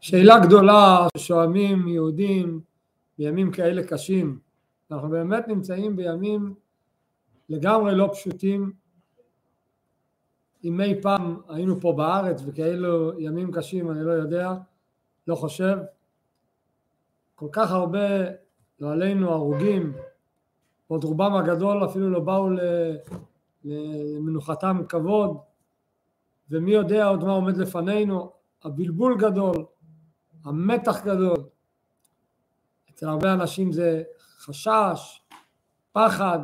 שאלה גדולה ששואמים יהודים בימים כאלה קשים. אנחנו באמת נמצאים בימים לגמרי לא פשוטים. אם אי פעם היינו פה בארץ וכאלו ימים קשים אני לא יודע, לא חושב. כל כך הרבה, לא עלינו, הרוגים, עוד רובם הגדול אפילו לא באו למנוחתם כבוד, ומי יודע עוד מה עומד לפנינו, הבלבול גדול, המתח גדול. אצל הרבה אנשים זה חשש, פחד,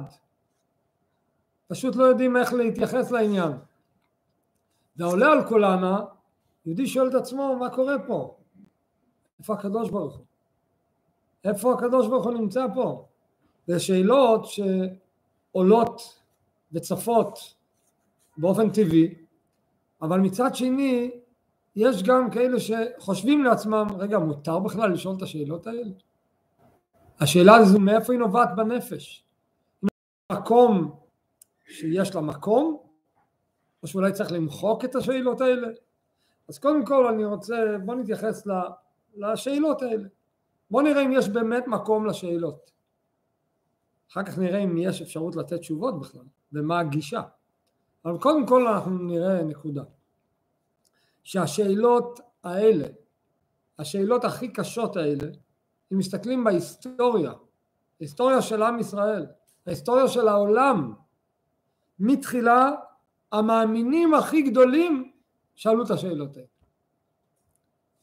פשוט לא יודעים איך להתייחס לעניין. והעולה על כולנה, יהודי שואל את עצמו מה קורה פה? איפה הקדוש ברוך הוא? איפה הקדוש ברוך הוא נמצא פה? זה שאלות שעולות וצפות באופן טבעי, אבל מצד שני יש גם כאלה שחושבים לעצמם, רגע, מותר בכלל לשאול את השאלות האלה? השאלה הזו מאיפה היא נובעת בנפש? מקום שיש לה מקום, או שאולי צריך למחוק את השאלות האלה? אז קודם כל אני רוצה, בוא נתייחס לשאלות האלה. בוא נראה אם יש באמת מקום לשאלות. אחר כך נראה אם יש אפשרות לתת תשובות בכלל, ומה הגישה. אבל קודם כל אנחנו נראה נקודה. שהשאלות האלה, השאלות הכי קשות האלה, אם מסתכלים בהיסטוריה, ההיסטוריה של עם ישראל, ההיסטוריה של העולם, מתחילה המאמינים הכי גדולים שאלו את השאלות האלה.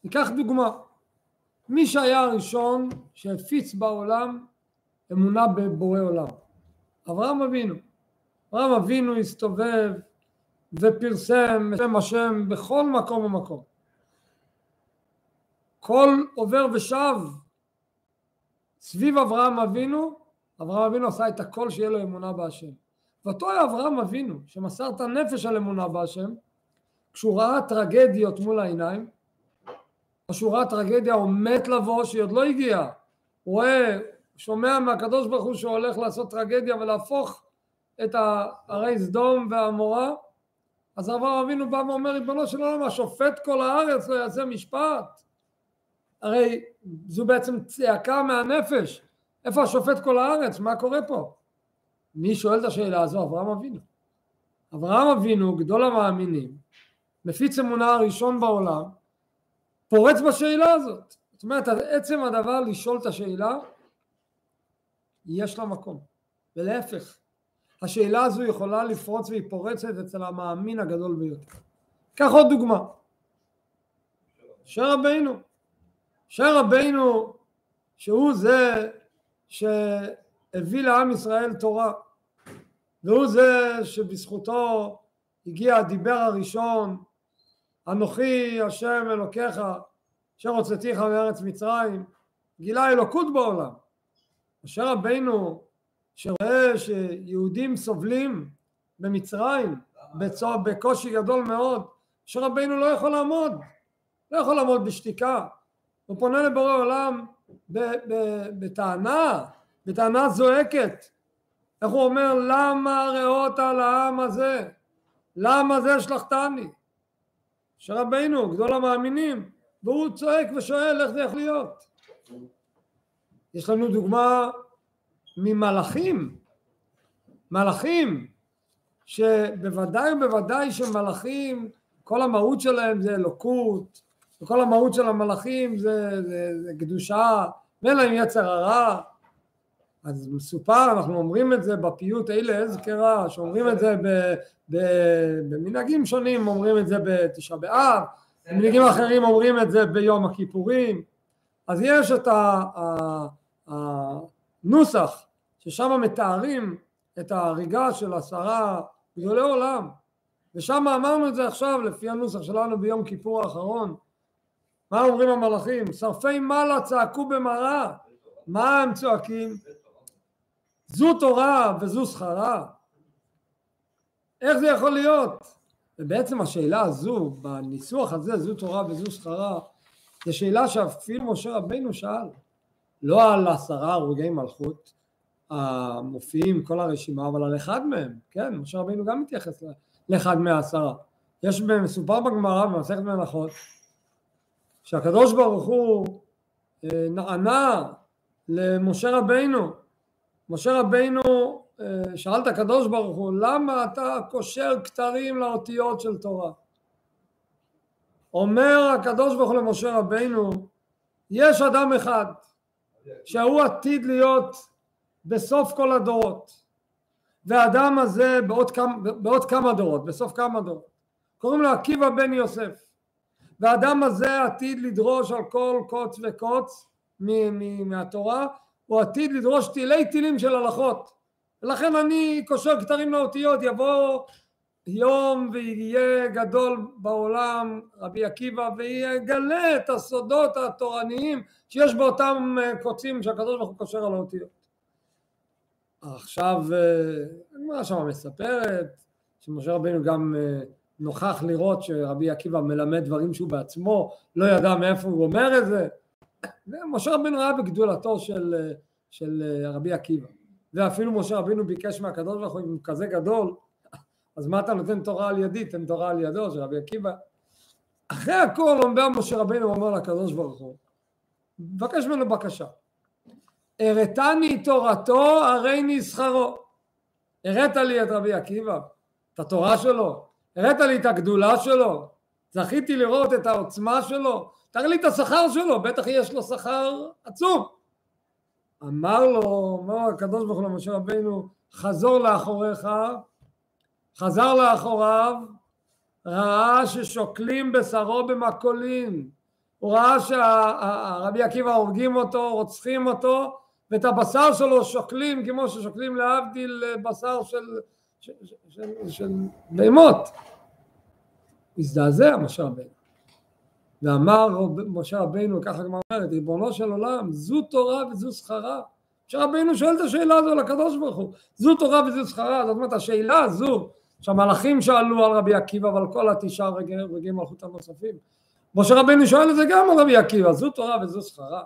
ניקח דוגמה, מי שהיה הראשון שהפיץ בעולם אמונה בבורא עולם? אברהם אבינו. אברהם אבינו הסתובב ופרסם שם השם בכל מקום ומקום. כל עובר ושב סביב אברהם אבינו, אברהם אבינו עשה את הכל שיהיה לו אמונה בהשם. ואותו היה אברהם אבינו שמסר את הנפש על אמונה בהשם, כשהוא ראה טרגדיות מול העיניים, או שהוא ראה טרגדיה עומד לבוא שהיא עוד לא הגיעה, הוא רואה, שומע מהקדוש ברוך הוא שהוא הולך לעשות טרגדיה ולהפוך את ערי סדום ועמורה, אז אברהם אבינו בא ואומר, ריבונו של עולם, השופט כל הארץ לא יעשה משפט. הרי זו בעצם צעקה מהנפש, איפה השופט כל הארץ, מה קורה פה? מי שואל את השאלה הזו? אברהם אבינו. אברהם אבינו, גדול המאמינים, מפיץ אמונה הראשון בעולם, פורץ בשאלה הזאת. זאת אומרת, עצם הדבר לשאול את השאלה, יש לה מקום. ולהפך, השאלה הזו יכולה לפרוץ והיא פורצת אצל המאמין הגדול ביותר. קח עוד דוגמה. שר רבינו. שר רבינו שהוא זה שהביא לעם ישראל תורה והוא זה שבזכותו הגיע הדיבר הראשון אנוכי השם אלוקיך אשר הוצאתיך מארץ מצרים גילה אלוקות בעולם. משה רבינו שרואה שיהודים סובלים במצרים בצור, בקושי גדול מאוד, משה רבינו לא יכול לעמוד, לא יכול לעמוד בשתיקה, הוא פונה לבורא עולם בטענה, בטענה זועקת, איך הוא אומר למה ראות על העם הזה, למה זה שלחתני, משה רבינו גדול המאמינים והוא צועק ושואל איך זה יכול להיות? יש לנו דוגמה ממלאכים, מלאכים שבוודאי ובוודאי שמלאכים כל המהות שלהם זה אלוקות וכל המהות של המלאכים זה, זה, זה קדושה ואין להם יצר הרע. אז מסופר, אנחנו אומרים את זה בפיוט אלה אזכרה, שאומרים את זה במנהגים שונים, אומרים את זה בתשעה באב, במנהגים אחרים אומרים את זה ביום הכיפורים, אז יש את הנוסח ששם מתארים את ההריגה של עשרה גדולי עולם ושם אמרנו את זה עכשיו לפי הנוסח שלנו ביום כיפור האחרון מה אומרים המלאכים? שרפי מעלה צעקו במראה מה הם צועקים? זו תורה וזו שכרה איך זה יכול להיות? ובעצם השאלה הזו בניסוח הזה זו תורה וזו שכרה זו שאלה שאפילו משה רבינו שאל לא על עשרה הרוגי מלכות המופיעים כל הרשימה אבל על אחד מהם כן משה רבינו גם מתייחס לאחד מהעשרה. יש מסופר בגמרא במסכת מלאכות שהקדוש ברוך הוא אה, נענה למשה רבינו. משה רבינו אה, שאל את הקדוש ברוך הוא למה אתה קושר כתרים לאותיות של תורה? אומר הקדוש ברוך הוא למשה רבינו יש אדם אחד שהוא עתיד להיות בסוף כל הדורות. והאדם הזה בעוד כמה, בעוד כמה דורות, בסוף כמה דורות. קוראים לו עקיבא בן יוסף. והאדם הזה עתיד לדרוש על כל קוץ וקוץ מהתורה הוא עתיד לדרוש תילי תילים של הלכות. ולכן אני קושר כתרים לאותיות יבוא יום ויהיה גדול בעולם רבי עקיבא ויגלה את הסודות התורניים שיש באותם קוצים שהקדוש ברוך הוא קושר על האותיות עכשיו הגמרא שם מספרת שמשה רבינו גם נוכח לראות שרבי עקיבא מלמד דברים שהוא בעצמו לא ידע מאיפה הוא אומר את זה. ומשה רבינו היה בגדולתו של, של רבי עקיבא. ואפילו משה רבינו ביקש מהקדוש ברוך הוא אם הוא כזה גדול אז מה אתה נותן תורה על ידי? תן תורה על ידו של רבי עקיבא. אחרי הכל אומר משה רבינו אומר לקדוש ברוך הוא מבקש ממנו בקשה הראתני תורתו הרי שכרו הראת לי את רבי עקיבא את התורה שלו? הראת לי את הגדולה שלו? זכיתי לראות את העוצמה שלו? תראה לי את השכר שלו בטח יש לו שכר עצום. אמר לו אומר הקדוש ברוך הוא למשה רבינו חזור לאחוריך. חזר לאחוריו ראה ששוקלים בשרו במקולין. הוא ראה שהרבי עקיבא הורגים אותו רוצחים אותו ואת הבשר שלו שוקלים כמו ששוקלים להבדיל בשר של, של, של, של בהמות. הזדעזע משה רבינו ואמר משה רבינו, ככה הגמרא אומרת, ריבונו של עולם, זו תורה וזו שכרה. משה רבינו שואל את השאלה הזו לקדוש ברוך הוא, זו תורה וזו שכרה, זאת אומרת השאלה הזו שהמלאכים שאלו על רבי עקיבא ועל כל התשעה רגעי מלכות הנוספים, משה רבינו שואל את זה גם על רבי עקיבא, זו תורה וזו שכרה.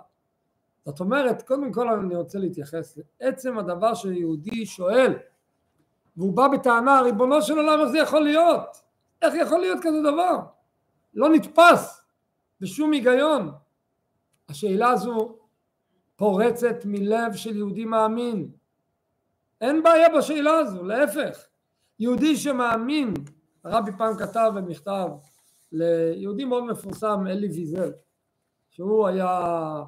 זאת אומרת, קודם כל אני רוצה להתייחס לעצם הדבר שיהודי שואל, והוא בא בטענה, ריבונו של עולם, איך זה יכול להיות? איך יכול להיות כזה דבר? לא נתפס בשום היגיון. השאלה הזו פורצת מלב של יהודי מאמין. אין בעיה בשאלה הזו, להפך. יהודי שמאמין, הרבי פעם כתב במכתב ליהודי מאוד מפורסם, אלי ויזל, שהוא היה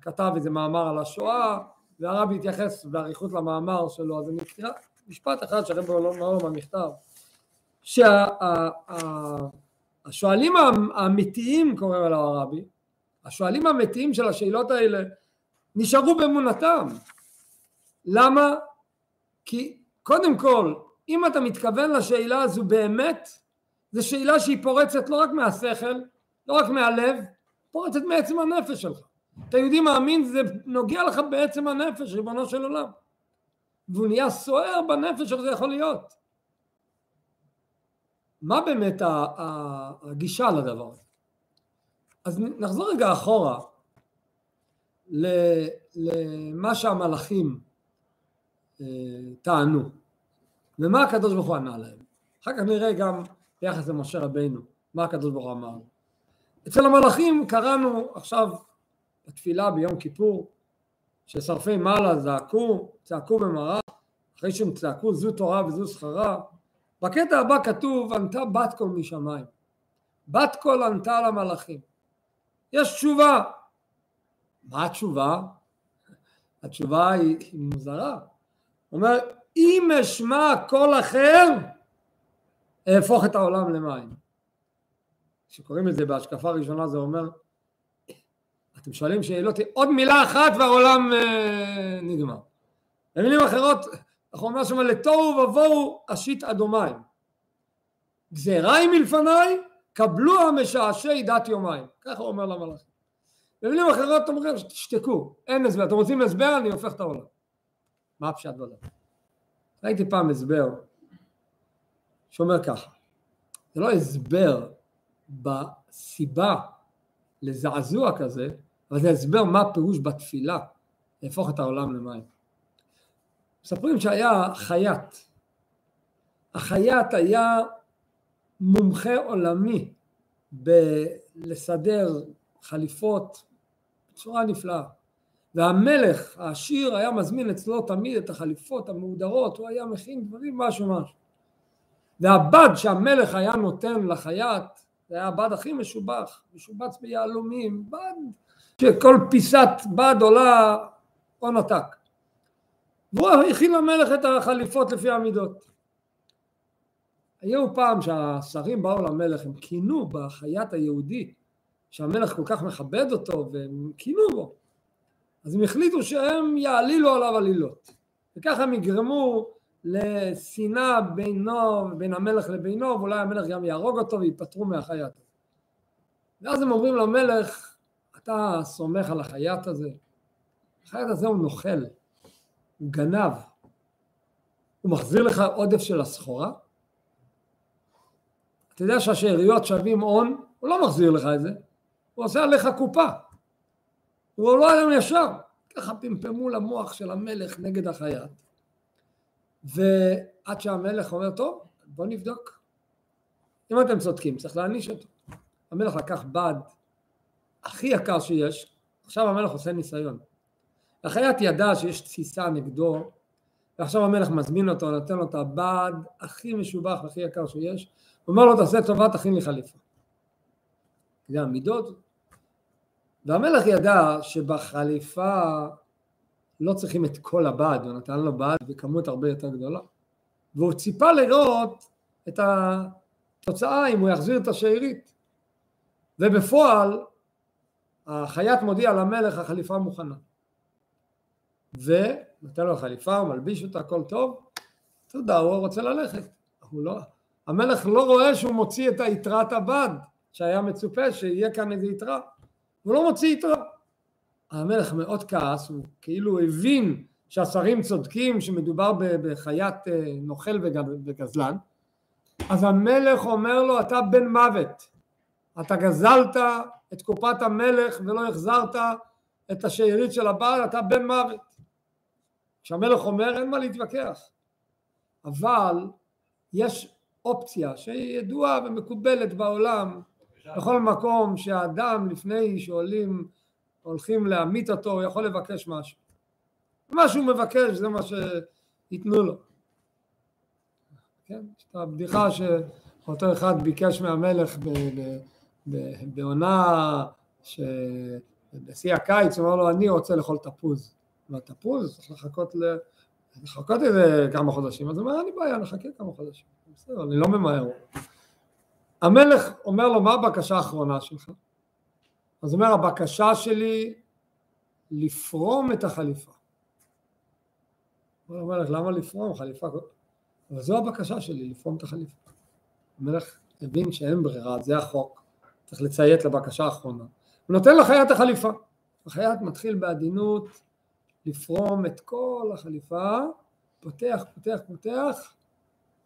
כתב איזה מאמר על השואה והרבי התייחס באריכות למאמר שלו אז אני אקרא משפט אחד שהרבי אומר במכתב שהשואלים האמיתיים קוראים אליו הרבי השואלים האמיתיים של השאלות האלה נשארו באמונתם למה? כי קודם כל אם אתה מתכוון לשאלה הזו באמת זו שאלה שהיא פורצת לא רק מהשכל לא רק מהלב פורצת מעצם הנפש שלך אתה יהודי מאמין זה נוגע לך בעצם הנפש ריבונו של עולם. והוא נהיה סוער בנפש איך זה יכול להיות? מה באמת הגישה לדבר הזה? אז נחזור רגע אחורה למה שהמלאכים אה, טענו ומה הקדוש ברוך הוא ענה להם. אחר כך נראה גם ביחס למשה רבינו מה הקדוש ברוך הוא אמר. אצל המלאכים קראנו עכשיו בתפילה ביום כיפור, ששרפי מעלה זעקו, צעקו במראה, אחרי שהם צעקו זו תורה וזו שכרה, בקטע הבא כתוב ענתה בת קול משמיים, בת קול ענתה למלאכים, יש תשובה, מה התשובה? התשובה היא, היא מוזרה, הוא אומר אם אשמע קול אחר אהפוך את העולם למים. כשקוראים את זה בהשקפה ראשונה זה אומר אתם שואלים שאלות, עוד מילה אחת והעולם אה, נגמר. במילים אחרות, אנחנו אומרים שם לתוהו ובוהו אשית אדומיים. גזירה היא מלפניי, קבלו המשעשעי דת יומיים. ככה הוא אומר למלאכים. במילים אחרות אומרים, תשתקו, אין הסבר. אתם רוצים הסבר? אני הופך את העולם. מה הפשט בדבר? ראיתי פעם הסבר שאומר ככה, זה לא הסבר בסיבה לזעזוע כזה, אבל זה הסבר מה הפירוש בתפילה, להפוך את העולם למים. מספרים שהיה חייט. החייט היה מומחה עולמי בלסדר חליפות בצורה נפלאה. והמלך העשיר היה מזמין אצלו תמיד את החליפות המהודרות, הוא היה מכין דברים משהו משהו. והבד שהמלך היה נותן לחייט, זה היה הבד הכי משובח, משובץ ביהלומים, בד שכל פיסת בד עולה הון עתק. והוא הכין למלך את החליפות לפי המידות. היו פעם שהשרים באו למלך, הם כינו בחייט היהודי, שהמלך כל כך מכבד אותו, והם כינו בו. אז הם החליטו שהם יעלילו עליו עלילות. וככה הם יגרמו לשנאה בינו, בין המלך לבינו, ואולי המלך גם יהרוג אותו וייפטרו מהחייט. ואז הם אומרים למלך, אתה סומך על החייט הזה? החייט הזה הוא נוכל, הוא גנב, הוא מחזיר לך עודף של הסחורה? אתה יודע שהשאריות שווים הון, הוא לא מחזיר לך את זה, הוא עושה עליך קופה. הוא לא אדם ישר. ככה פמפמו למוח של המלך נגד החייט. ועד שהמלך אומר, טוב, בוא נבדוק. אם אתם צודקים, צריך להעניש אותו. המלך לקח בד הכי יקר שיש, עכשיו המלך עושה ניסיון. החייט ידע שיש תסיסה נגדו, ועכשיו המלך מזמין אותו, נותן לו את הבד הכי משובח והכי יקר שיש, אומר לו, תעשה טובה, תכין לי חליפה. זה המידות. והמלך ידע שבחליפה לא צריכים את כל הבד, הוא נתן לו בד בכמות הרבה יותר גדולה. והוא ציפה לראות את התוצאה אם הוא יחזיר את השארית. ובפועל החייט מודיע למלך החליפה מוכנה. ונותן לו חליפה, הוא מלביש אותה, הכל טוב, תודה, הוא רוצה ללכת. הוא לא, המלך לא רואה שהוא מוציא את היתרת הבד, שהיה מצופה שיהיה כאן איזה יתרה. הוא לא מוציא יתרה. המלך מאוד כעס, הוא כאילו הבין שהשרים צודקים, שמדובר בחייט אה, נוכל וגזלן, אז המלך אומר לו, אתה בן מוות, אתה גזלת את קופת המלך ולא החזרת את השארית של הבעל, אתה בן מוות. כשהמלך אומר, אין מה להתווכח. אבל יש אופציה שהיא ידועה ומקובלת בעולם בכל מקום שהאדם לפני שעולים הולכים להמית אותו הוא יכול לבקש משהו מה שהוא מבקש זה מה שייתנו לו כן? יש את הבדיחה שאותו אחד ביקש מהמלך בעונה שבשיא הקיץ הוא אמר לו אני רוצה לאכול תפוז והתפוז צריך לחכות ל... לחכות איזה כמה חודשים אז הוא אומר אין לי בעיה נחכה כמה חודשים בסדר אני לא ממהר המלך אומר לו מה הבקשה האחרונה שלך? אז הוא אומר הבקשה שלי לפרום את החליפה. אומר המלך למה לפרום חליפה? אבל זו הבקשה שלי לפרום את החליפה. המלך הבין שאין ברירה זה החוק צריך לציית לבקשה האחרונה. הוא נותן לחייט החליפה. החייט מתחיל בעדינות לפרום את כל החליפה פותח פותח פותח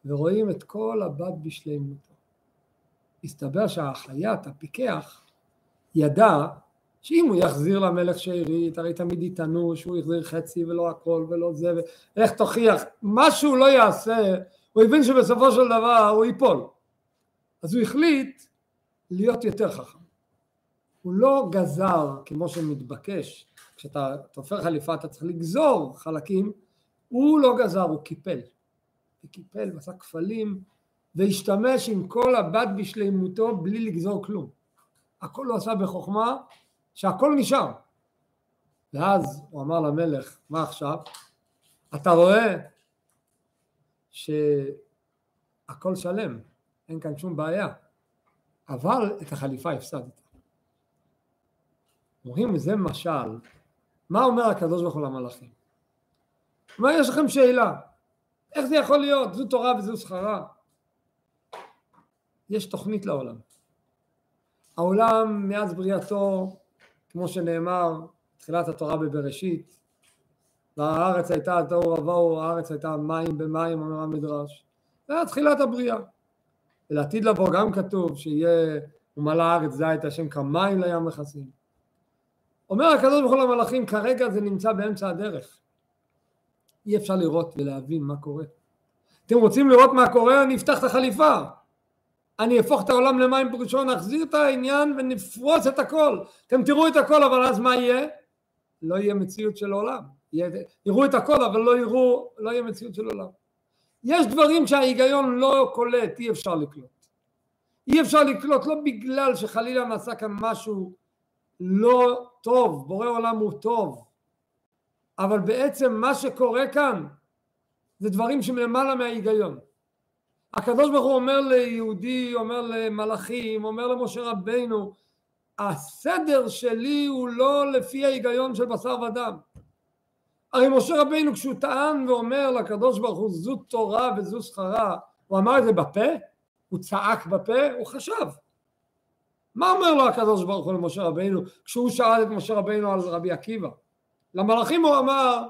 ורואים את כל הבד בשלימותו. הסתבר שהחייט, הפיקח, ידע שאם הוא יחזיר למלך שארית, הרי תמיד יטענו שהוא יחזיר חצי ולא הכל ולא זה, ואיך תוכיח, מה שהוא לא יעשה, הוא הבין שבסופו של דבר הוא ייפול. אז הוא החליט להיות יותר חכם. הוא לא גזר כמו שמתבקש, כשאתה תופר חליפה אתה צריך לגזור חלקים, הוא לא גזר, הוא קיפל. וקיפל ועשה כפלים והשתמש עם כל הבד בשלימותו בלי לגזור כלום. הכל הוא עשה בחוכמה שהכל נשאר. ואז הוא אמר למלך, מה עכשיו? אתה רואה שהכל שלם, אין כאן שום בעיה, אבל את החליפה הפסדת. אומרים זה משל, מה אומר הקדוש ברוך הוא למלאכים? הוא אומר יש לכם שאלה, איך זה יכול להיות? זו תורה וזו שכרה. יש תוכנית לעולם. העולם מאז בריאתו, כמו שנאמר, תחילת התורה בבראשית, והארץ הייתה תוהו ובוהו, הארץ הייתה מים במים, אומר המדרש. זה היה תחילת הבריאה. ולעתיד לבוא גם כתוב שיהיה ומלא הארץ זית השם כמים לים מכסים. אומר הקדוש ברוך הוא למלאכים, כרגע זה נמצא באמצע הדרך. אי אפשר לראות ולהבין מה קורה. אתם רוצים לראות מה קורה? אני אפתח את החליפה. אני אהפוך את העולם למים פרושון, נחזיר את העניין ונפרוץ את הכל. אתם תראו את הכל, אבל אז מה יהיה? לא יהיה מציאות של עולם. יראו את הכל, אבל לא יראו, לא יהיה מציאות של עולם. יש דברים שההיגיון לא קולט, אי אפשר לקלוט. אי אפשר לקלוט לא בגלל שחלילה נעשה כאן משהו לא טוב, בורא עולם הוא טוב, אבל בעצם מה שקורה כאן זה דברים שמלמעלה מההיגיון. הקדוש ברוך הוא אומר ליהודי, אומר למלאכים, אומר למשה רבינו, הסדר שלי הוא לא לפי ההיגיון של בשר ודם. הרי משה רבינו כשהוא טען ואומר לקדוש ברוך הוא זו תורה וזו שכרה, הוא אמר את זה בפה? הוא צעק בפה? הוא חשב. מה אומר לו הקדוש ברוך הוא למשה רבינו כשהוא שאל את משה רבינו על רבי עקיבא? למלאכים הוא אמר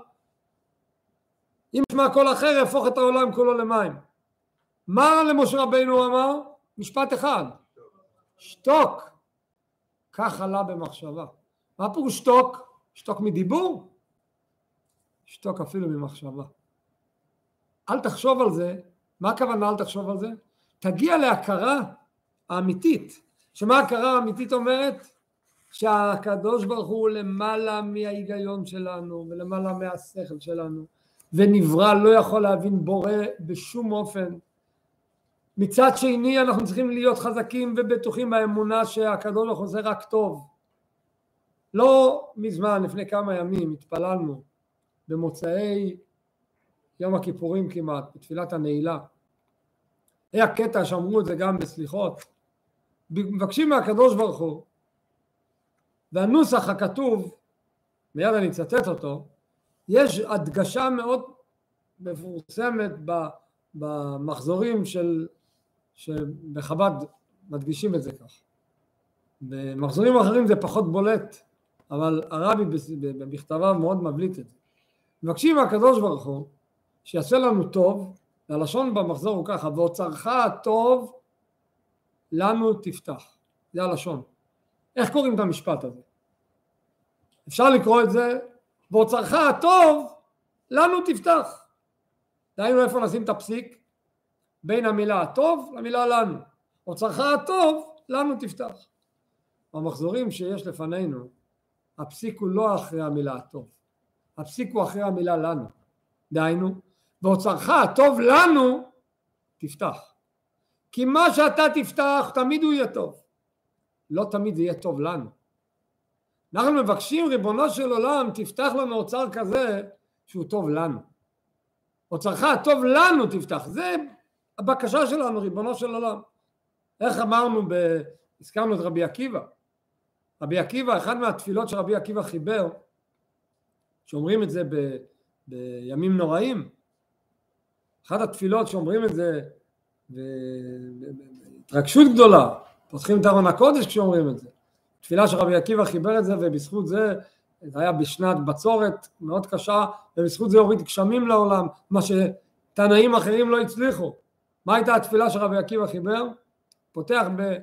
אם תשמע קול אחר יהפוך את העולם כולו למים. מה למשה רבינו הוא אמר? משפט אחד, שתוק. כך עלה במחשבה. מה פירוש שתוק? שתוק מדיבור? שתוק אפילו ממחשבה. אל תחשוב על זה, מה הכוונה אל תחשוב על זה? תגיע להכרה האמיתית, שמה ההכרה האמיתית אומרת? שהקדוש ברוך הוא למעלה מההיגיון שלנו ולמעלה מהשכל שלנו ונברא לא יכול להבין בורא בשום אופן מצד שני אנחנו צריכים להיות חזקים ובטוחים באמונה שהקדוש ברוך הוא עושה רק טוב לא מזמן לפני כמה ימים התפללנו במוצאי יום הכיפורים כמעט בתפילת הנעילה. היה קטע שאמרו את זה גם בסליחות. מבקשים מהקדוש ברוך הוא והנוסח הכתוב מיד אני אצטט אותו יש הדגשה מאוד מפורסמת במחזורים של שבחב"ד מדגישים את זה כך. במחזורים אחרים זה פחות בולט אבל הרבי במכתביו מאוד מבליט את זה מבקשים מהקדוש ברוך הוא שיעשה לנו טוב והלשון במחזור הוא ככה ואוצרך הטוב לנו תפתח זה הלשון. איך קוראים את המשפט הזה? אפשר לקרוא את זה ואוצרך הטוב לנו תפתח דהיינו איפה נשים את הפסיק? בין המילה הטוב למילה לנו אוצרך הטוב לנו תפתח במחזורים שיש לפנינו הפסיק הוא לא אחרי המילה הטוב הפסיק הוא אחרי המילה לנו דהיינו ואוצרך הטוב לנו תפתח. כי מה שאתה תפתח תמיד הוא יהיה טוב לא תמיד זה יהיה טוב לנו אנחנו מבקשים ריבונו של עולם תפתח לנו אוצר כזה שהוא טוב לנו אוצרך הטוב לנו תפתח זה הבקשה שלנו ריבונו של עולם. איך אמרנו, ב... הזכרנו את רבי עקיבא. רבי עקיבא, אחד מהתפילות שרבי עקיבא חיבר שאומרים את זה ב... בימים נוראים. אחת התפילות שאומרים את זה בהתרגשות גדולה. פותחים את ארון הקודש כשאומרים את זה. תפילה שרבי עקיבא חיבר את זה ובזכות זה זה היה בשנת בצורת מאוד קשה ובזכות זה הוריד גשמים לעולם מה שתנאים אחרים לא הצליחו. מה הייתה התפילה שרבי עקיבא חיבר? פותח ב...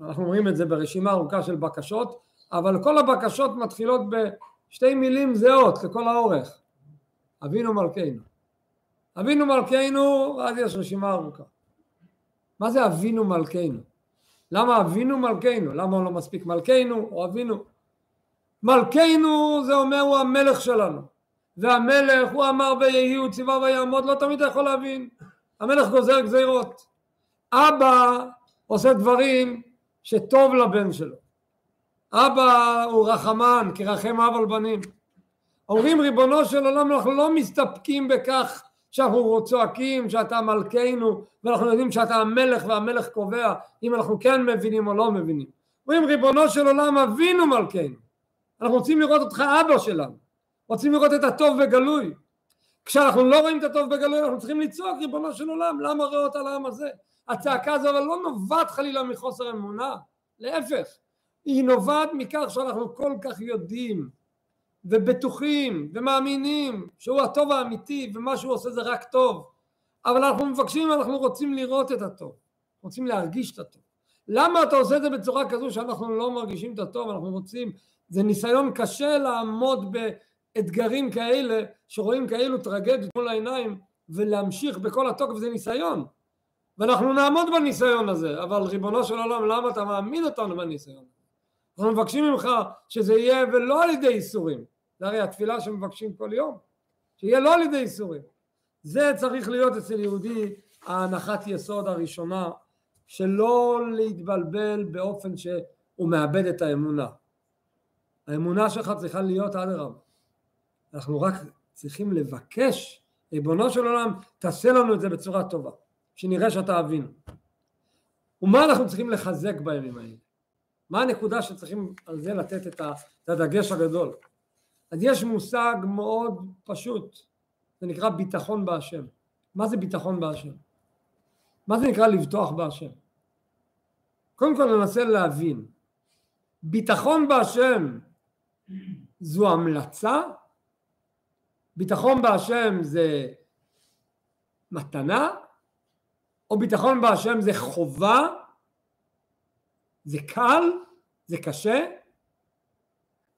אנחנו רואים את זה ברשימה ארוכה של בקשות אבל כל הבקשות מתחילות בשתי מילים זהות לכל האורך. אבינו מלכנו. אבינו מלכנו אז יש רשימה ארוכה. מה זה אבינו מלכנו? למה אבינו מלכנו? למה הוא לא מספיק מלכנו? או אבינו? מלכנו זה אומר הוא המלך שלנו. והמלך הוא אמר ויהי הוא ציווה ויעמוד לא תמיד יכול להבין. המלך גוזר גזירות. אבא עושה דברים שטוב לבן שלו אבא הוא רחמן כי רחם אב על בנים. אומרים ריבונו של עולם אנחנו לא מסתפקים בכך שאנחנו צועקים שאתה מלכנו ואנחנו יודעים שאתה המלך והמלך קובע אם אנחנו כן מבינים או לא מבינים. אומרים ריבונו של עולם אבינו מלכנו. אנחנו רוצים לראות אותך אבא שלנו. רוצים לראות את הטוב בגלוי כשאנחנו לא רואים את הטוב בגלוי אנחנו צריכים לצעוק ריבונו של עולם למה רואה אותה לעם הזה? הצעקה הזו אבל לא נובעת חלילה מחוסר אמונה. להפך היא נובעת מכך שאנחנו כל כך יודעים ובטוחים ומאמינים שהוא הטוב האמיתי ומה שהוא עושה זה רק טוב אבל אנחנו מבקשים אנחנו רוצים לראות את הטוב רוצים להרגיש את הטוב. למה אתה עושה את זה בצורה כזו שאנחנו לא מרגישים את הטוב? אנחנו רוצים זה ניסיון קשה לעמוד באתגרים כאלה שרואים כאלו טרגדיות מול העיניים ולהמשיך בכל התוקף זה ניסיון. ואנחנו נעמוד בניסיון הזה, אבל ריבונו של עולם, למה אתה מעמיד אותנו בניסיון? אנחנו מבקשים ממך שזה יהיה ולא על ידי איסורים, זה הרי התפילה שמבקשים כל יום, שיהיה לא על ידי איסורים. זה צריך להיות אצל יהודי ההנחת יסוד הראשונה, שלא להתבלבל באופן שהוא מאבד את האמונה. האמונה שלך צריכה להיות אדרבה. אנחנו רק צריכים לבקש, ריבונו של עולם, תעשה לנו את זה בצורה טובה, שנראה שאתה אבינו. ומה אנחנו צריכים לחזק בימים האלה? מה הנקודה שצריכים על זה לתת את הדגש הגדול? אז יש מושג מאוד פשוט, זה נקרא ביטחון בהשם. מה זה ביטחון בהשם? מה זה נקרא לבטוח בהשם? קודם כל ננסה להבין, ביטחון בהשם זו המלצה? ביטחון בהשם זה מתנה? או ביטחון בהשם זה חובה? זה קל? זה קשה?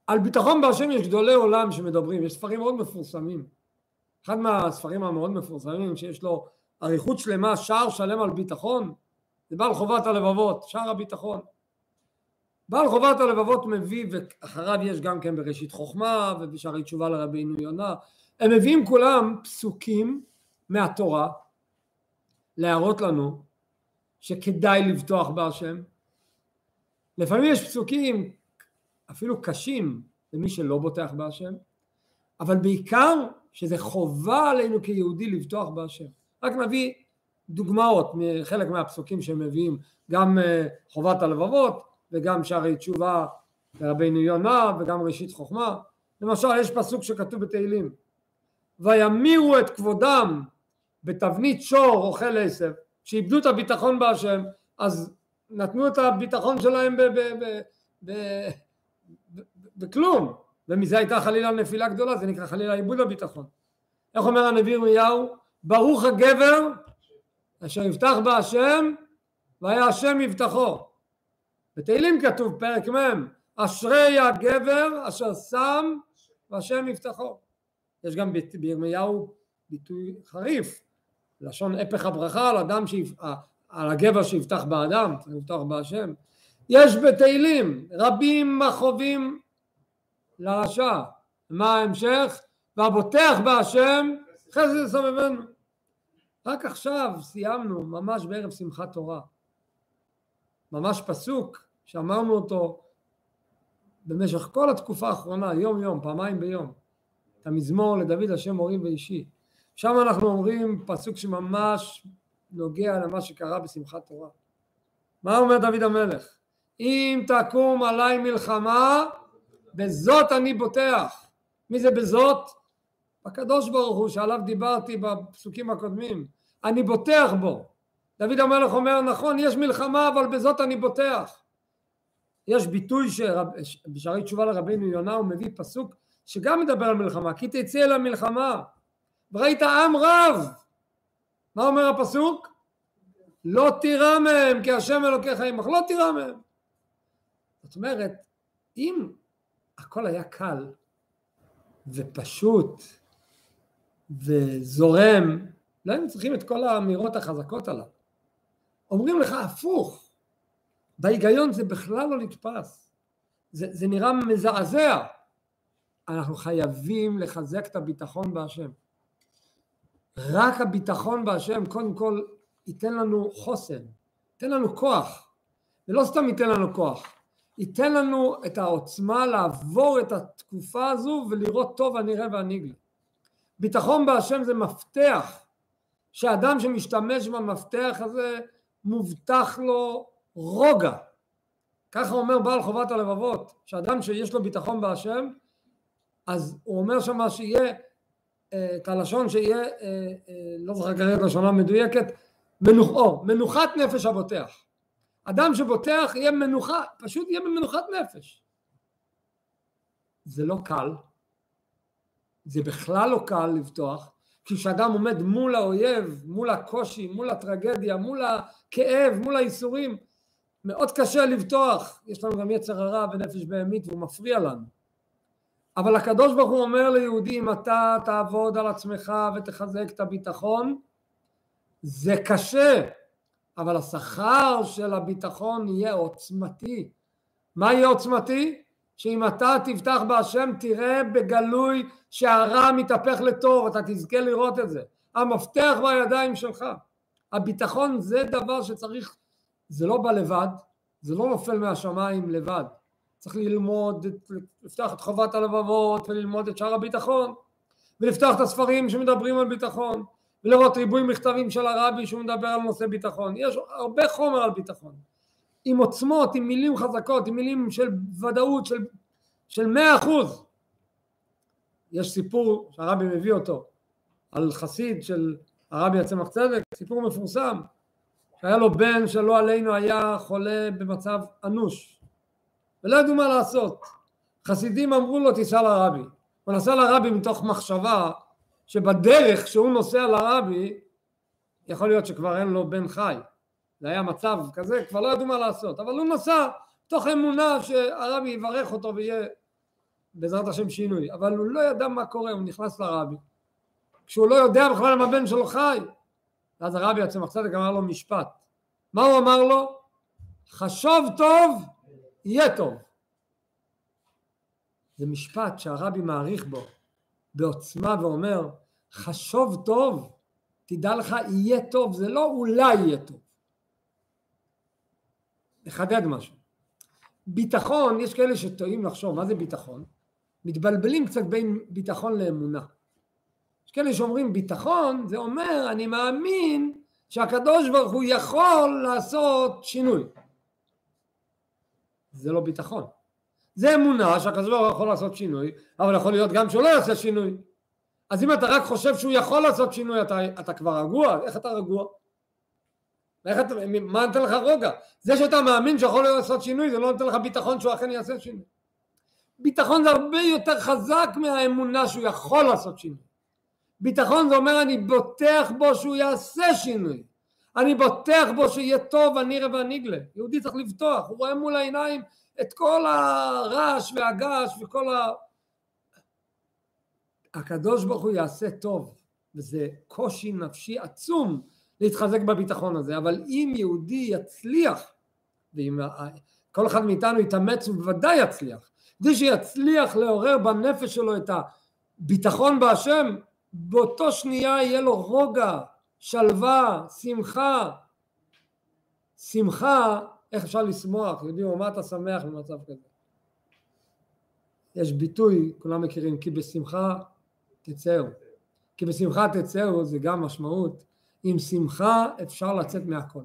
על ביטחון בהשם יש גדולי עולם שמדברים, יש ספרים מאוד מפורסמים. אחד מהספרים המאוד מפורסמים שיש לו אריכות שלמה, שער שלם על ביטחון, זה בעל חובת הלבבות, שער הביטחון. בעל חובת הלבבות מביא, ואחריו יש גם כן בראשית חוכמה ובשערי תשובה לרבינו יונה, הם מביאים כולם פסוקים מהתורה להראות לנו שכדאי לבטוח בהשם. לפעמים יש פסוקים אפילו קשים למי שלא בוטח בהשם, אבל בעיקר שזה חובה עלינו כיהודי לבטוח בהשם. רק נביא דוגמאות מחלק מהפסוקים שהם מביאים, גם אה, חובת הלבבות וגם שערי תשובה לרבינו יונה וגם ראשית חוכמה. למשל יש פסוק שכתוב בתהילים וימירו את כבודם בתבנית שור אוכל עשב שאיבדו את הביטחון בהשם אז נתנו את הביטחון שלהם בכלום. ומזה הייתה חלילה נפילה גדולה זה נקרא חלילה איבוד הביטחון. איך אומר הנביא ירמיהו? ברוך הגבר אשר יבטח בהשם והיה השם יבטחו. בתהילים כתוב פרק מ' אשרי הגבר אשר שם והשם יבטחו. יש גם בירמיהו ביטוי חריף לשון הפך הברכה על אדם שיפ... על הגבר שיפתח באדם צריך בהשם. יש בתהילים רבים מכאובים לרשע. מה ההמשך? והבוטח בהשם חסד יסובבנו רק עכשיו סיימנו ממש בערב שמחת תורה. ממש פסוק שאמרנו אותו במשך כל התקופה האחרונה יום יום פעמיים ביום. את המזמור לדוד השם מורים ואישי שם אנחנו אומרים פסוק שממש נוגע למה שקרה בשמחת תורה. מה אומר דוד המלך? אם תקום עליי מלחמה בזאת אני בוטח. מי זה בזאת? הקדוש ברוך הוא שעליו דיברתי בפסוקים הקודמים. אני בוטח בו. דוד המלך אומר נכון יש מלחמה אבל בזאת אני בוטח. יש ביטוי שבשערי תשובה לרבינו יונה הוא מביא פסוק שגם מדבר על מלחמה כי תצא אל המלחמה וראית עם רב מה אומר הפסוק? לא תירא מהם כי השם אלוקיך עמך לא תירא מהם זאת אומרת אם הכל היה קל ופשוט וזורם, לא היינו צריכים את כל האמירות החזקות עליו. אומרים לך הפוך, בהיגיון זה בכלל לא נתפס, זה, זה נראה מזעזע. אנחנו חייבים לחזק את הביטחון בהשם. רק הביטחון בהשם קודם כל ייתן לנו חוסן, ייתן לנו כוח, ולא סתם ייתן לנו כוח, ייתן לנו את העוצמה לעבור את התקופה הזו ולראות טוב הנראה והנגלה. ביטחון בהשם זה מפתח, שאדם שמשתמש במפתח הזה מובטח לו רוגע. ככה אומר בעל חובת הלבבות, שאדם שיש לו ביטחון בהשם, אז הוא אומר שם שיהיה, את הלשון שיהיה, אה, אה, לא זוכר כרגע את הלשונה המדויקת, מנוח, או, מנוחת נפש הבוטח. אדם שבוטח יהיה מנוחה, פשוט יהיה במנוחת נפש. זה לא קל, זה בכלל לא קל לבטוח, כי כשאדם עומד מול האויב, מול הקושי, מול הטרגדיה, מול הכאב, מול האיסורים, מאוד קשה לבטוח, יש לנו גם יצר הרע ונפש בהמית והוא מפריע לנו. אבל הקדוש ברוך הוא אומר ליהודי אם אתה תעבוד על עצמך ותחזק את הביטחון, זה קשה, אבל השכר של הביטחון יהיה עוצמתי. מה יהיה עוצמתי? שאם אתה תבטח בהשם תראה בגלוי שהרע מתהפך לטוב, אתה תזכה לראות את זה. המפתח בידיים שלך. הביטחון זה דבר שצריך, זה לא בא לבד, זה לא נופל מהשמיים לבד. צריך ללמוד, לפתוח את חובת הלבבות וללמוד את שאר הביטחון ולפתוח את הספרים שמדברים על ביטחון ולראות ריבוי מכתבים של הרבי שהוא מדבר על נושא ביטחון. יש הרבה חומר על ביטחון. עם עוצמות, עם מילים חזקות, עם מילים של ודאות, של, של מאה אחוז. יש סיפור שהרבי מביא אותו על חסיד של הרבי הצמח צדק, סיפור מפורסם, שהיה לו בן שלא עלינו היה חולה במצב אנוש ולא ידעו מה לעשות. חסידים אמרו לו תיסע לרבי. הוא נסע לרבי מתוך מחשבה שבדרך שהוא נוסע לרבי יכול להיות שכבר אין לו בן חי. זה היה מצב כזה, כבר לא ידעו מה לעשות. אבל הוא נסע תוך אמונה שהרבי יברך אותו ויהיה בעזרת השם שינוי. אבל הוא לא ידע מה קורה, הוא נכנס לרבי. כשהוא לא יודע בכלל אם הבן שלו חי. ואז הרבי הצמח צדק אמר לו משפט. מה הוא אמר לו? חשוב טוב, יהיה טוב. זה משפט שהרבי מעריך בו בעוצמה ואומר, חשוב טוב, תדע לך, יהיה טוב, זה לא אולי יהיה טוב. נחדד משהו. ביטחון, יש כאלה שטועים לחשוב, מה זה ביטחון? מתבלבלים קצת בין ביטחון לאמונה. יש כאלה שאומרים ביטחון, זה אומר אני מאמין שהקדוש ברוך הוא יכול לעשות שינוי. זה לא ביטחון. זה אמונה שהקדוש ברוך הוא יכול לעשות שינוי, אבל יכול להיות גם שהוא לא יעשה שינוי. אז אם אתה רק חושב שהוא יכול לעשות שינוי, אתה, אתה כבר רגוע, איך אתה רגוע? איך אתה, מה נותן לך רוגע? זה שאתה מאמין שיכול לעשות שינוי, זה לא נותן לך ביטחון שהוא אכן יעשה שינוי. ביטחון זה הרבה יותר חזק מהאמונה שהוא יכול לעשות שינוי. ביטחון זה אומר אני בוטח בו שהוא יעשה שינוי. אני בוטח בו שיהיה טוב הנירא והניגלה. יהודי צריך לבטוח, הוא רואה מול העיניים את כל הרעש והגעש וכל ה... הקדוש ברוך הוא יעשה טוב, וזה קושי נפשי עצום להתחזק בביטחון הזה, אבל אם יהודי יצליח, ואם כל אחד מאיתנו יתאמץ הוא בוודאי יצליח, כדי שיצליח לעורר בנפש שלו את הביטחון בהשם, באותו שנייה יהיה לו רוגע, שלווה, שמחה. שמחה, איך אפשר לשמוח? יודעים מה אתה שמח במצב כזה? יש ביטוי, כולם מכירים, כי בשמחה תצאו. כי בשמחה תצאו זה גם משמעות, עם שמחה אפשר לצאת מהכל.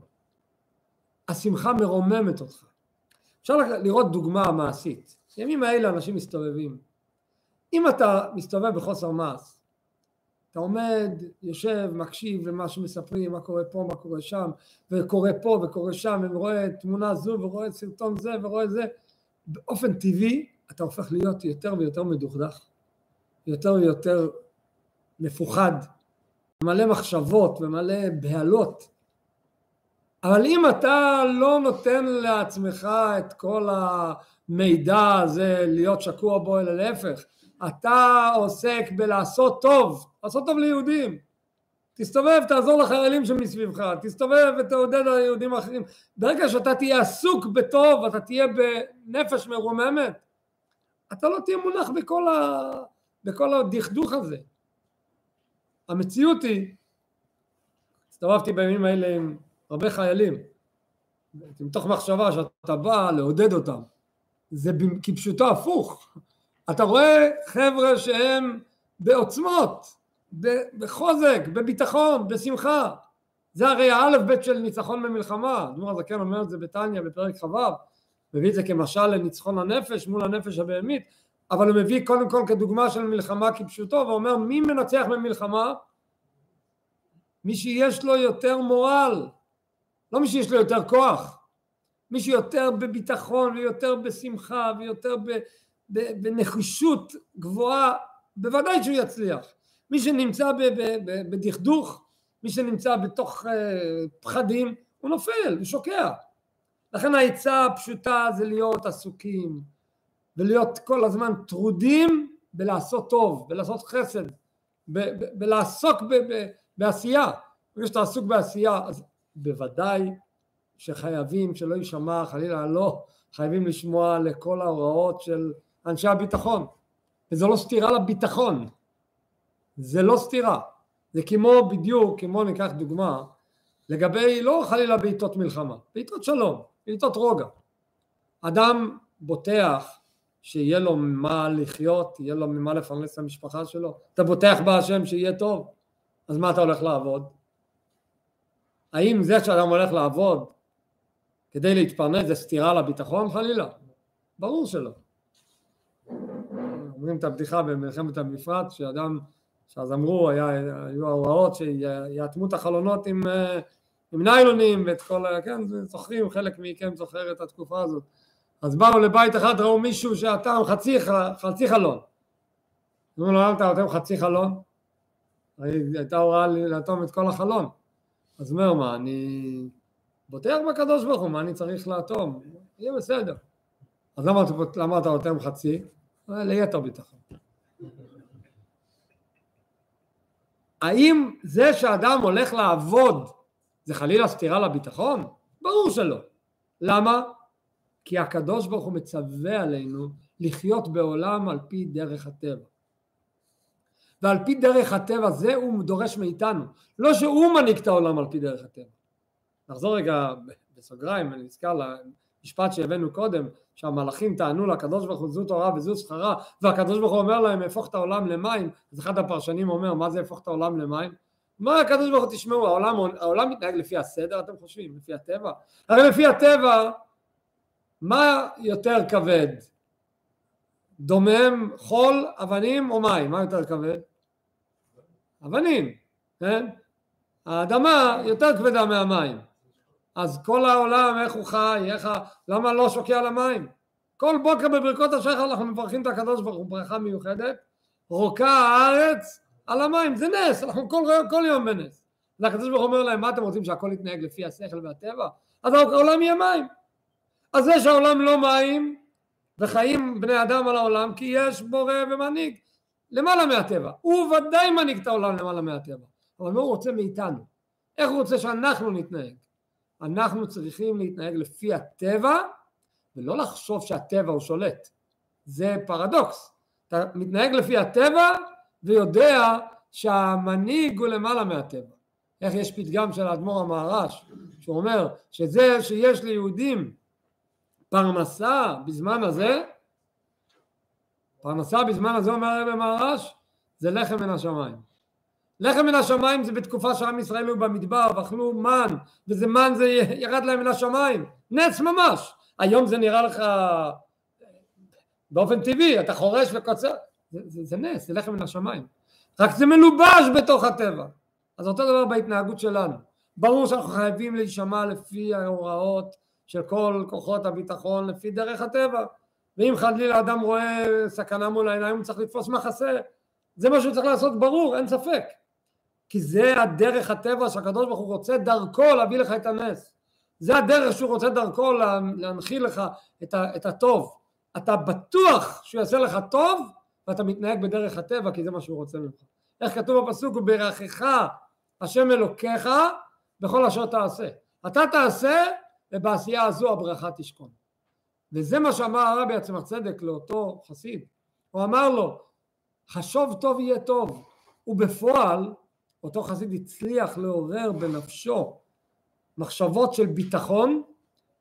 השמחה מרוממת אותך. אפשר לראות דוגמה מעשית. בימים האלה אנשים מסתובבים. אם אתה מסתובב בחוסר מעש, אתה עומד, יושב, מקשיב למה שמספרים, מה קורה פה, מה קורה שם, וקורה פה וקורה שם, ורואה תמונה זו, ורואה סרטון זה, ורואה זה, באופן טבעי אתה הופך להיות יותר ויותר מדוכדך, יותר ויותר מפוחד, מלא מחשבות ומלא בהלות. אבל אם אתה לא נותן לעצמך את כל המידע הזה להיות שקוע בו, אלא להפך, אתה עוסק בלעשות טוב, לעשות טוב ליהודים. תסתובב, תעזור לחיילים שמסביבך, תסתובב ותעודד על היהודים האחרים. ברגע שאתה תהיה עסוק בטוב, אתה תהיה בנפש מרוממת, אתה לא תהיה מונח בכל, ה... בכל הדכדוך הזה. המציאות היא, הסתובבתי בימים האלה עם הרבה חיילים, מתוך מחשבה שאתה בא לעודד אותם, זה כפשוטו הפוך. אתה רואה חבר'ה שהם בעוצמות, בחוזק, בביטחון, בשמחה. זה הרי האלף בית של ניצחון במלחמה. אדמו"ר הזקן אומר את זה בתניא בפרק כ"ו, מביא את זה כמשל לניצחון הנפש מול הנפש הבהמית, אבל הוא מביא קודם כל כדוגמה של מלחמה כפשוטו ואומר מי מנצח במלחמה? מי שיש לו יותר מורל, לא מי שיש לו יותר כוח, מי שיותר בביטחון ויותר בשמחה ויותר בנחישות גבוהה, בוודאי שהוא יצליח. מי שנמצא בדכדוך, מי שנמצא בתוך אה, פחדים, הוא נופל, הוא שוקע. לכן העצה הפשוטה זה להיות עסוקים ולהיות כל הזמן טרודים בלעשות טוב, בלעשות חסד, בלעסוק בעשייה. ברגע שאתה עסוק בעשייה, אז בוודאי שחייבים שלא יישמע חלילה לא חייבים לשמוע לכל ההוראות של אנשי הביטחון וזו לא סתירה לביטחון זה לא סתירה זה כמו בדיוק כמו ניקח דוגמה לגבי לא חלילה בעיתות מלחמה בעיתות שלום בעיתות רוגע אדם בוטח שיהיה לו ממה לחיות, יהיה לו ממה לפרנס את המשפחה שלו. אתה בוטח בהשם שיהיה טוב, אז מה אתה הולך לעבוד? האם זה שאדם הולך לעבוד כדי להתפרנס זה סתירה לביטחון חלילה? ברור שלא. אומרים את הבדיחה במלחמת המפרץ, שאדם, שאז אמרו, היה, היו ההוראות שיאטמו את החלונות עם, אה, עם ניילונים ואת כל, כן, זוכרים, חלק מכם זוכר את התקופה הזאת. אז באו לבית אחד, ראו מישהו שאטם חצי, חצי חלון. אמרו לו, למה אתה אטם חצי חלון? הייתה הוראה לאטום את כל החלון. אז אומר, מה, אני בוטח בקדוש ברוך הוא, מה אני צריך לאטום? יהיה בסדר. אז למה, למה אתה אוטם חצי? ליתר ביטחון. האם זה שאדם הולך לעבוד זה חלילה סתירה לביטחון? ברור שלא. למה? כי הקדוש ברוך הוא מצווה עלינו לחיות בעולם על פי דרך הטבע. ועל פי דרך הטבע זה הוא דורש מאיתנו, לא שהוא מנהיג את העולם על פי דרך הטבע. נחזור רגע בסוגריים, אני נזכר למשפט שהבאנו קודם, שהמלאכים טענו לקדוש ברוך הוא זו תורה וזו שכרה, והקדוש ברוך הוא אומר להם הפוך את העולם למים, אז אחד הפרשנים אומר מה זה הפוך את העולם למים? אומר הקדוש ברוך הוא תשמעו העולם, העולם מתנהג לפי הסדר אתם חושבים? לפי הטבע? הרי לפי הטבע מה יותר כבד? דומם, חול, אבנים או מים? מה יותר כבד? אבנים, כן? האדמה יותר כבדה מהמים. אז כל העולם, איך הוא חי, איך ה... למה לא שוקע למים? כל בוקר בברכות השחר אנחנו מברכים את הקדוש ברוך הוא ברכה מיוחדת, רוקה הארץ על המים, זה נס, אנחנו כל, כל יום בנס. והקדוש ברוך הוא אומר להם, מה אתם רוצים שהכל יתנהג לפי השכל והטבע? אז העולם יהיה מים. אז זה שהעולם לא מים וחיים בני אדם על העולם כי יש בורא ומנהיג למעלה מהטבע. הוא ודאי מנהיג את העולם למעלה מהטבע. אבל מה הוא רוצה מאיתנו? איך הוא רוצה שאנחנו נתנהג? אנחנו צריכים להתנהג לפי הטבע ולא לחשוב שהטבע הוא שולט. זה פרדוקס. אתה מתנהג לפי הטבע ויודע שהמנהיג הוא למעלה מהטבע. איך יש פתגם של האדמו"ר המהר"ש שאומר שזה שיש ליהודים פרנסה בזמן הזה, פרנסה בזמן הזה אומר הרב מהרש, זה לחם מן השמיים. לחם מן השמיים זה בתקופה שעם ישראל היו במדבר ואכלו מן, וזה מן זה ירד להם מן השמיים, נץ ממש. היום זה נראה לך באופן טבעי, אתה חורש וקוצר, זה, זה, זה נס, זה לחם מן השמיים. רק זה מלובש בתוך הטבע. אז אותו דבר בהתנהגות שלנו. ברור שאנחנו חייבים להישמע לפי ההוראות של כל כוחות הביטחון לפי דרך הטבע ואם חלילה אדם רואה סכנה מול העיניים הוא צריך לתפוס מחסה זה מה שהוא צריך לעשות ברור אין ספק כי זה הדרך הטבע שהקדוש ברוך הוא רוצה דרכו להביא לך את הנס זה הדרך שהוא רוצה דרכו להנחיל לך את, ה, את הטוב אתה בטוח שהוא יעשה לך טוב ואתה מתנהג בדרך הטבע כי זה מה שהוא רוצה ממך איך כתוב בפסוק וברכך השם אלוקיך בכל אשר תעשה אתה תעשה ובעשייה הזו הברכה תשכון. וזה מה שאמר הרבי עצמך צדק לאותו חסיד. הוא אמר לו, חשוב טוב יהיה טוב. ובפועל, אותו חסיד הצליח לעורר בנפשו מחשבות של ביטחון,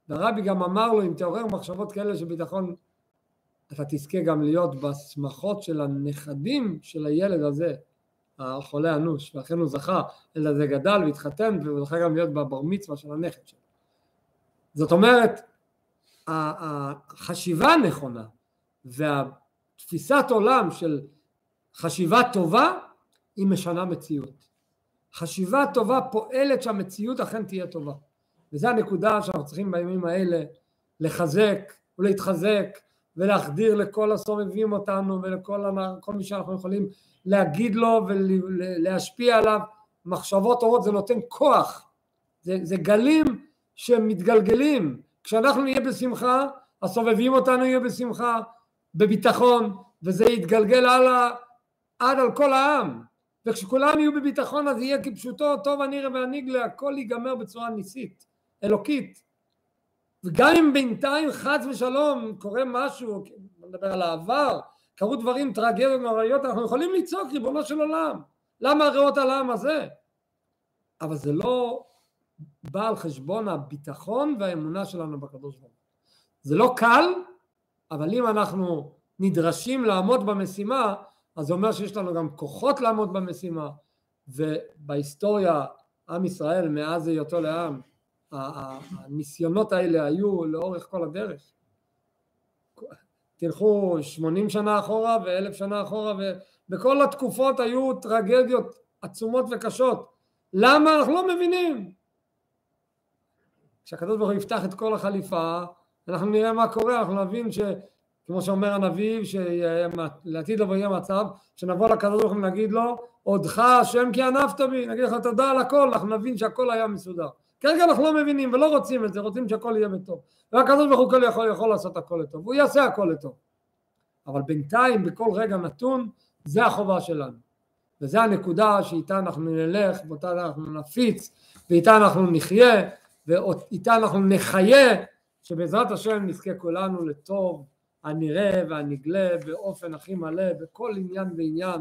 והרבי גם אמר לו, אם תעורר מחשבות כאלה של ביטחון, אתה תזכה גם להיות בשמחות של הנכדים של הילד הזה, החולה אנוש, ואכן הוא זכה, ילד הזה גדל והתחתן, והוא זכה גם להיות בבר מצווה של הנכד שלו. זאת אומרת, החשיבה הנכונה והתפיסת עולם של חשיבה טובה היא משנה מציאות. חשיבה טובה פועלת שהמציאות אכן תהיה טובה. וזו הנקודה שאנחנו צריכים בימים האלה לחזק ולהתחזק ולהחדיר לכל הסובבים אותנו ולכל כל מי שאנחנו יכולים להגיד לו ולהשפיע עליו מחשבות טובות זה נותן כוח זה, זה גלים שמתגלגלים. כשאנחנו נהיה בשמחה, הסובבים אותנו יהיו בשמחה, בביטחון, וזה יתגלגל הלאה עד על כל העם. וכשכולם יהיו בביטחון אז יהיה כפשוטו טוב הנראה והנגלה הכל ייגמר בצורה ניסית אלוקית. וגם אם בינתיים חס ושלום קורה משהו נדבר על העבר קרו דברים טרגיות נוראיות אנחנו יכולים לצעוק ריבונו של עולם. למה הרעות על העם הזה? אבל זה לא בא על חשבון הביטחון והאמונה שלנו בקדוש ברוך הוא. זה לא קל אבל אם אנחנו נדרשים לעמוד במשימה אז זה אומר שיש לנו גם כוחות לעמוד במשימה ובהיסטוריה עם ישראל מאז היותו לעם הניסיונות האלה היו לאורך כל הדרך. תלכו שמונים שנה אחורה ואלף שנה אחורה ובכל התקופות היו טרגדיות עצומות וקשות. למה? אנחנו לא מבינים. כשהקדוש ברוך הוא יפתח את כל החליפה אנחנו נראה מה קורה אנחנו נבין ש... כמו שאומר הנביא, שלעתיד לבוא יהיה מצב שנבוא לקדוש ברוך הוא ונגיד לו, עודך השם כי ענפת בי, נגיד לך תודה על הכל, אנחנו נבין שהכל היה מסודר. כרגע אנחנו לא מבינים ולא רוצים את זה, רוצים שהכל יהיה בטוב. והקדוש ברוך הוא יכול, יכול לעשות הכל לטוב, הוא יעשה הכל לטוב. אבל בינתיים, בכל רגע נתון, זה החובה שלנו. וזו הנקודה שאיתה אנחנו נלך, ואותה אנחנו נפיץ, ואיתה אנחנו נחיה, ואיתה אנחנו נחיה, שבעזרת השם נזכה כולנו לטוב. הנראה והנגלה באופן הכי מלא בכל עניין ועניין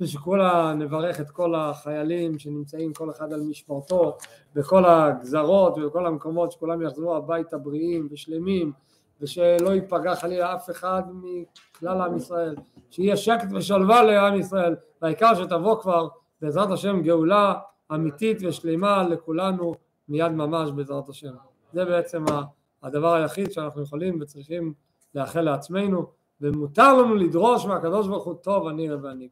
ושכולה נברך את כל החיילים שנמצאים כל אחד על משמרתו בכל הגזרות ובכל המקומות שכולם יחזרו הביתה בריאים ושלמים ושלא ייפגע חלילה אף אחד מכלל עם ישראל שיהיה שקט ושלווה לעם ישראל והעיקר שתבוא כבר בעזרת השם גאולה אמיתית ושלמה לכולנו מיד ממש בעזרת השם. זה בעצם הדבר היחיד שאנחנו יכולים וצריכים לאחל לעצמנו, ומותר לנו לדרוש מהקדוש ברוך הוא טוב אני ואני.